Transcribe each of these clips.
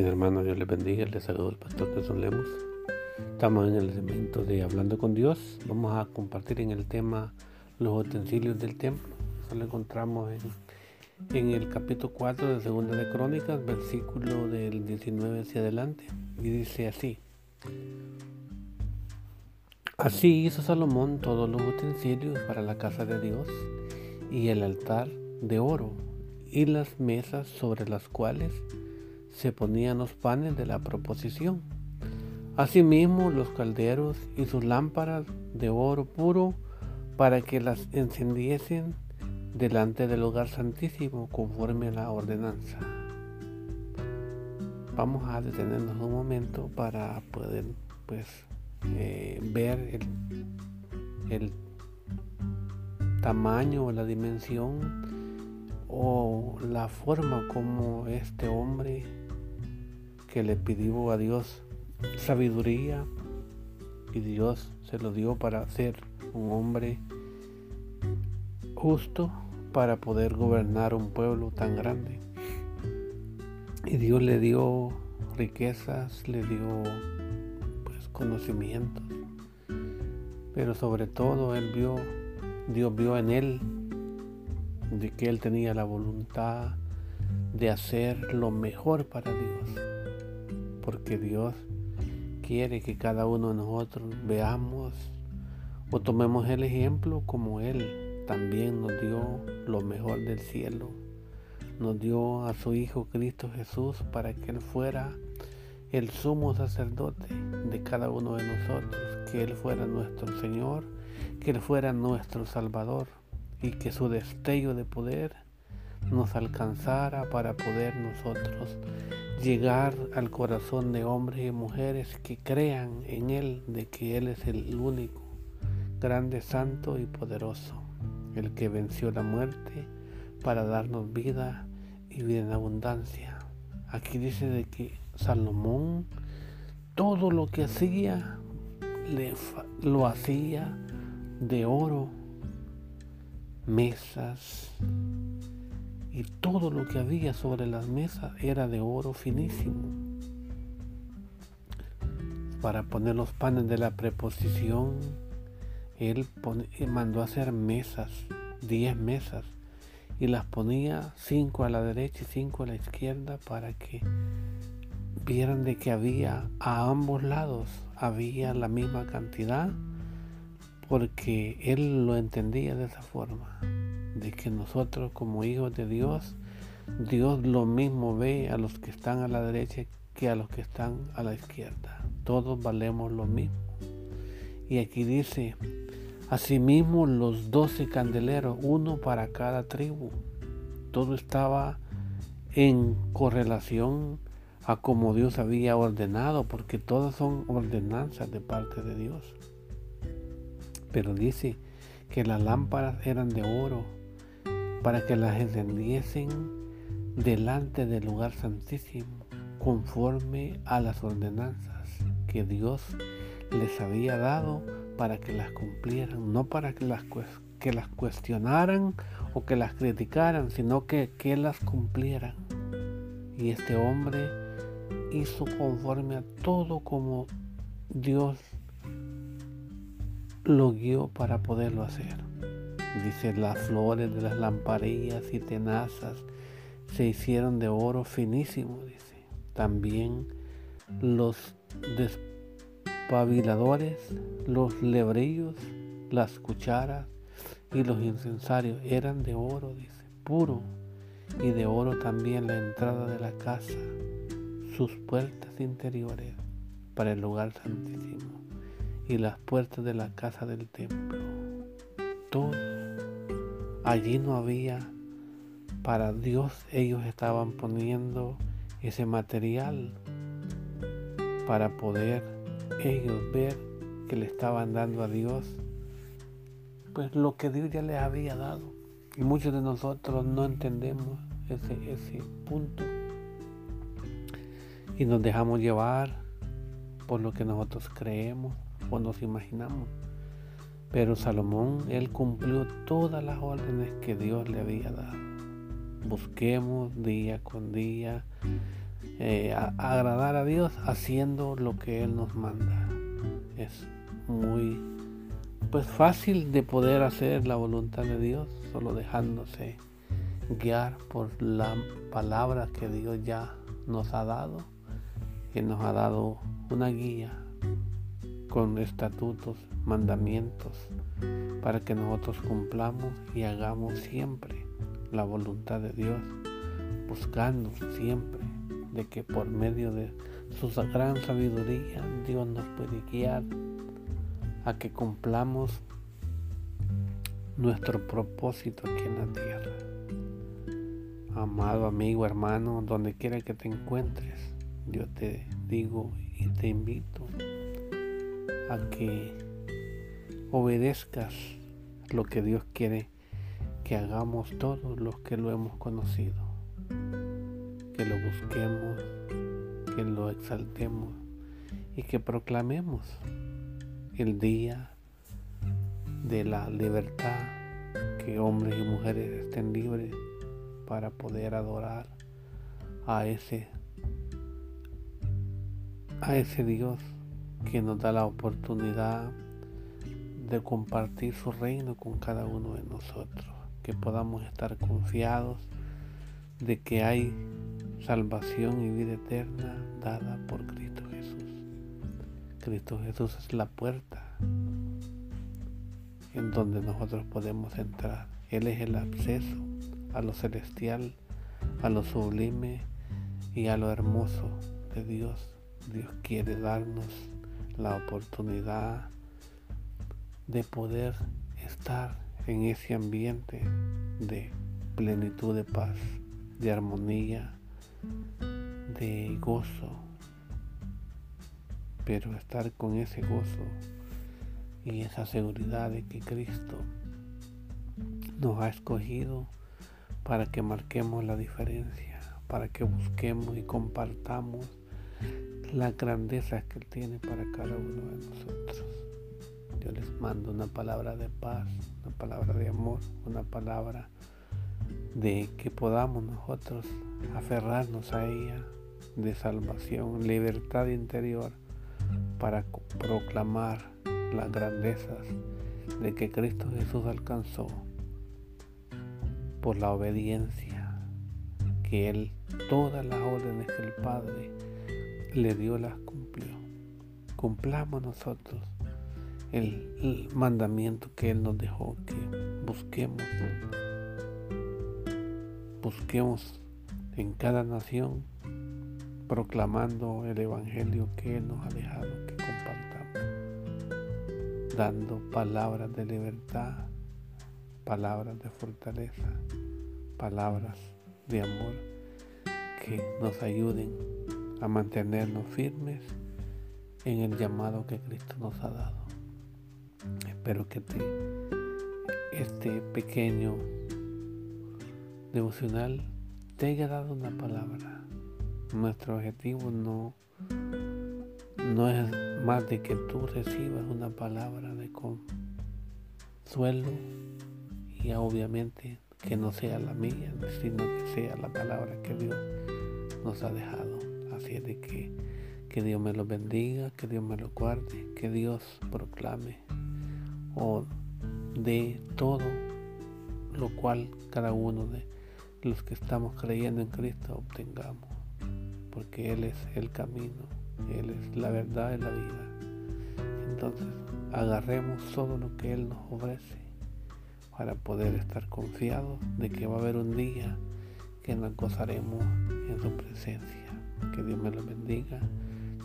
Mis hermanos, Dios les bendiga. Les saludo el pastor Jesús Lemos. Estamos en el elemento de Hablando con Dios. Vamos a compartir en el tema los utensilios del templo. Eso lo encontramos en, en el capítulo 4 de Segunda de Crónicas, versículo del 19 hacia adelante. Y dice así. Así hizo Salomón todos los utensilios para la casa de Dios y el altar de oro y las mesas sobre las cuales se ponían los panes de la proposición. Asimismo los calderos y sus lámparas de oro puro para que las encendiesen delante del lugar santísimo conforme a la ordenanza. Vamos a detenernos un momento para poder pues eh, ver el, el tamaño o la dimensión o la forma como este hombre que le pidió a Dios sabiduría y Dios se lo dio para ser un hombre justo para poder gobernar un pueblo tan grande. Y Dios le dio riquezas, le dio pues conocimientos. Pero sobre todo él vio, Dios vio en él de que él tenía la voluntad de hacer lo mejor para Dios porque Dios quiere que cada uno de nosotros veamos o tomemos el ejemplo como Él también nos dio lo mejor del cielo. Nos dio a su Hijo Cristo Jesús para que Él fuera el sumo sacerdote de cada uno de nosotros, que Él fuera nuestro Señor, que Él fuera nuestro Salvador y que su destello de poder nos alcanzara para poder nosotros llegar al corazón de hombres y mujeres que crean en Él, de que Él es el único, grande, santo y poderoso, el que venció la muerte para darnos vida y vida en abundancia. Aquí dice de que Salomón todo lo que hacía lo hacía de oro, mesas, y todo lo que había sobre las mesas era de oro finísimo. Para poner los panes de la preposición, él eh, mandó hacer mesas, diez mesas, y las ponía cinco a la derecha y cinco a la izquierda para que vieran de que había a ambos lados, había la misma cantidad, porque él lo entendía de esa forma de que nosotros como hijos de Dios, Dios lo mismo ve a los que están a la derecha que a los que están a la izquierda. Todos valemos lo mismo. Y aquí dice, asimismo los doce candeleros, uno para cada tribu. Todo estaba en correlación a como Dios había ordenado, porque todas son ordenanzas de parte de Dios. Pero dice que las lámparas eran de oro, para que las encendiesen delante del lugar santísimo, conforme a las ordenanzas que Dios les había dado para que las cumplieran, no para que las, que las cuestionaran o que las criticaran, sino que, que las cumplieran. Y este hombre hizo conforme a todo como Dios lo guió para poderlo hacer. Dice, las flores de las lamparillas y tenazas se hicieron de oro finísimo, dice. También los despabiladores, los lebrillos, las cucharas y los incensarios eran de oro, dice, puro. Y de oro también la entrada de la casa, sus puertas interiores para el lugar santísimo y las puertas de la casa del templo. Todo Allí no había para Dios, ellos estaban poniendo ese material para poder ellos ver que le estaban dando a Dios pues lo que Dios ya les había dado. Y muchos de nosotros no entendemos ese, ese punto y nos dejamos llevar por lo que nosotros creemos o nos imaginamos. Pero Salomón, él cumplió todas las órdenes que Dios le había dado. Busquemos día con día eh, agradar a Dios haciendo lo que Él nos manda. Es muy pues fácil de poder hacer la voluntad de Dios, solo dejándose guiar por la palabra que Dios ya nos ha dado, que nos ha dado una guía con estatutos, mandamientos, para que nosotros cumplamos y hagamos siempre la voluntad de Dios, buscando siempre de que por medio de su gran sabiduría Dios nos puede guiar a que cumplamos nuestro propósito aquí en la tierra. Amado amigo, hermano, donde quiera que te encuentres, yo te digo y te invito a que obedezcas lo que Dios quiere que hagamos todos los que lo hemos conocido, que lo busquemos, que lo exaltemos y que proclamemos el día de la libertad, que hombres y mujeres estén libres para poder adorar a ese a ese Dios que nos da la oportunidad de compartir su reino con cada uno de nosotros, que podamos estar confiados de que hay salvación y vida eterna dada por Cristo Jesús. Cristo Jesús es la puerta en donde nosotros podemos entrar. Él es el acceso a lo celestial, a lo sublime y a lo hermoso de Dios. Dios quiere darnos la oportunidad de poder estar en ese ambiente de plenitud de paz, de armonía, de gozo, pero estar con ese gozo y esa seguridad de que Cristo nos ha escogido para que marquemos la diferencia, para que busquemos y compartamos la grandeza que Él tiene para cada uno de nosotros. Yo les mando una palabra de paz, una palabra de amor, una palabra de que podamos nosotros aferrarnos a ella, de salvación, libertad interior, para proclamar las grandezas de que Cristo Jesús alcanzó por la obediencia que Él, todas las órdenes que el Padre le dio las cumplió. Cumplamos nosotros el, mandamiento que Él nos dejó, que busquemos, busquemos en cada nación proclamando el Evangelio que Él nos ha dejado que compartamos, dando palabras de libertad, palabras de fortaleza, palabras de amor que nos ayuden a mantenernos firmes en el llamado que Cristo nos ha dado. Espero que este pequeño devocional te haya dado una palabra. Nuestro objetivo no, no es más de que tú recibas una palabra de consuelo y obviamente que no sea la mía, sino que sea la palabra que Dios nos ha dejado. De que, que Dios me lo bendiga, que Dios me lo guarde, que Dios proclame o de todo lo cual cada uno de los que estamos creyendo en Cristo obtengamos. Porque Él es el camino, Él es la verdad y la vida. Entonces agarremos todo lo que Él nos ofrece para poder estar confiados de que va a haber un día que nos gozaremos en su presencia. Que Dios me lo bendiga.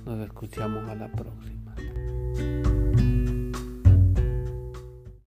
Nos escuchamos a la próxima.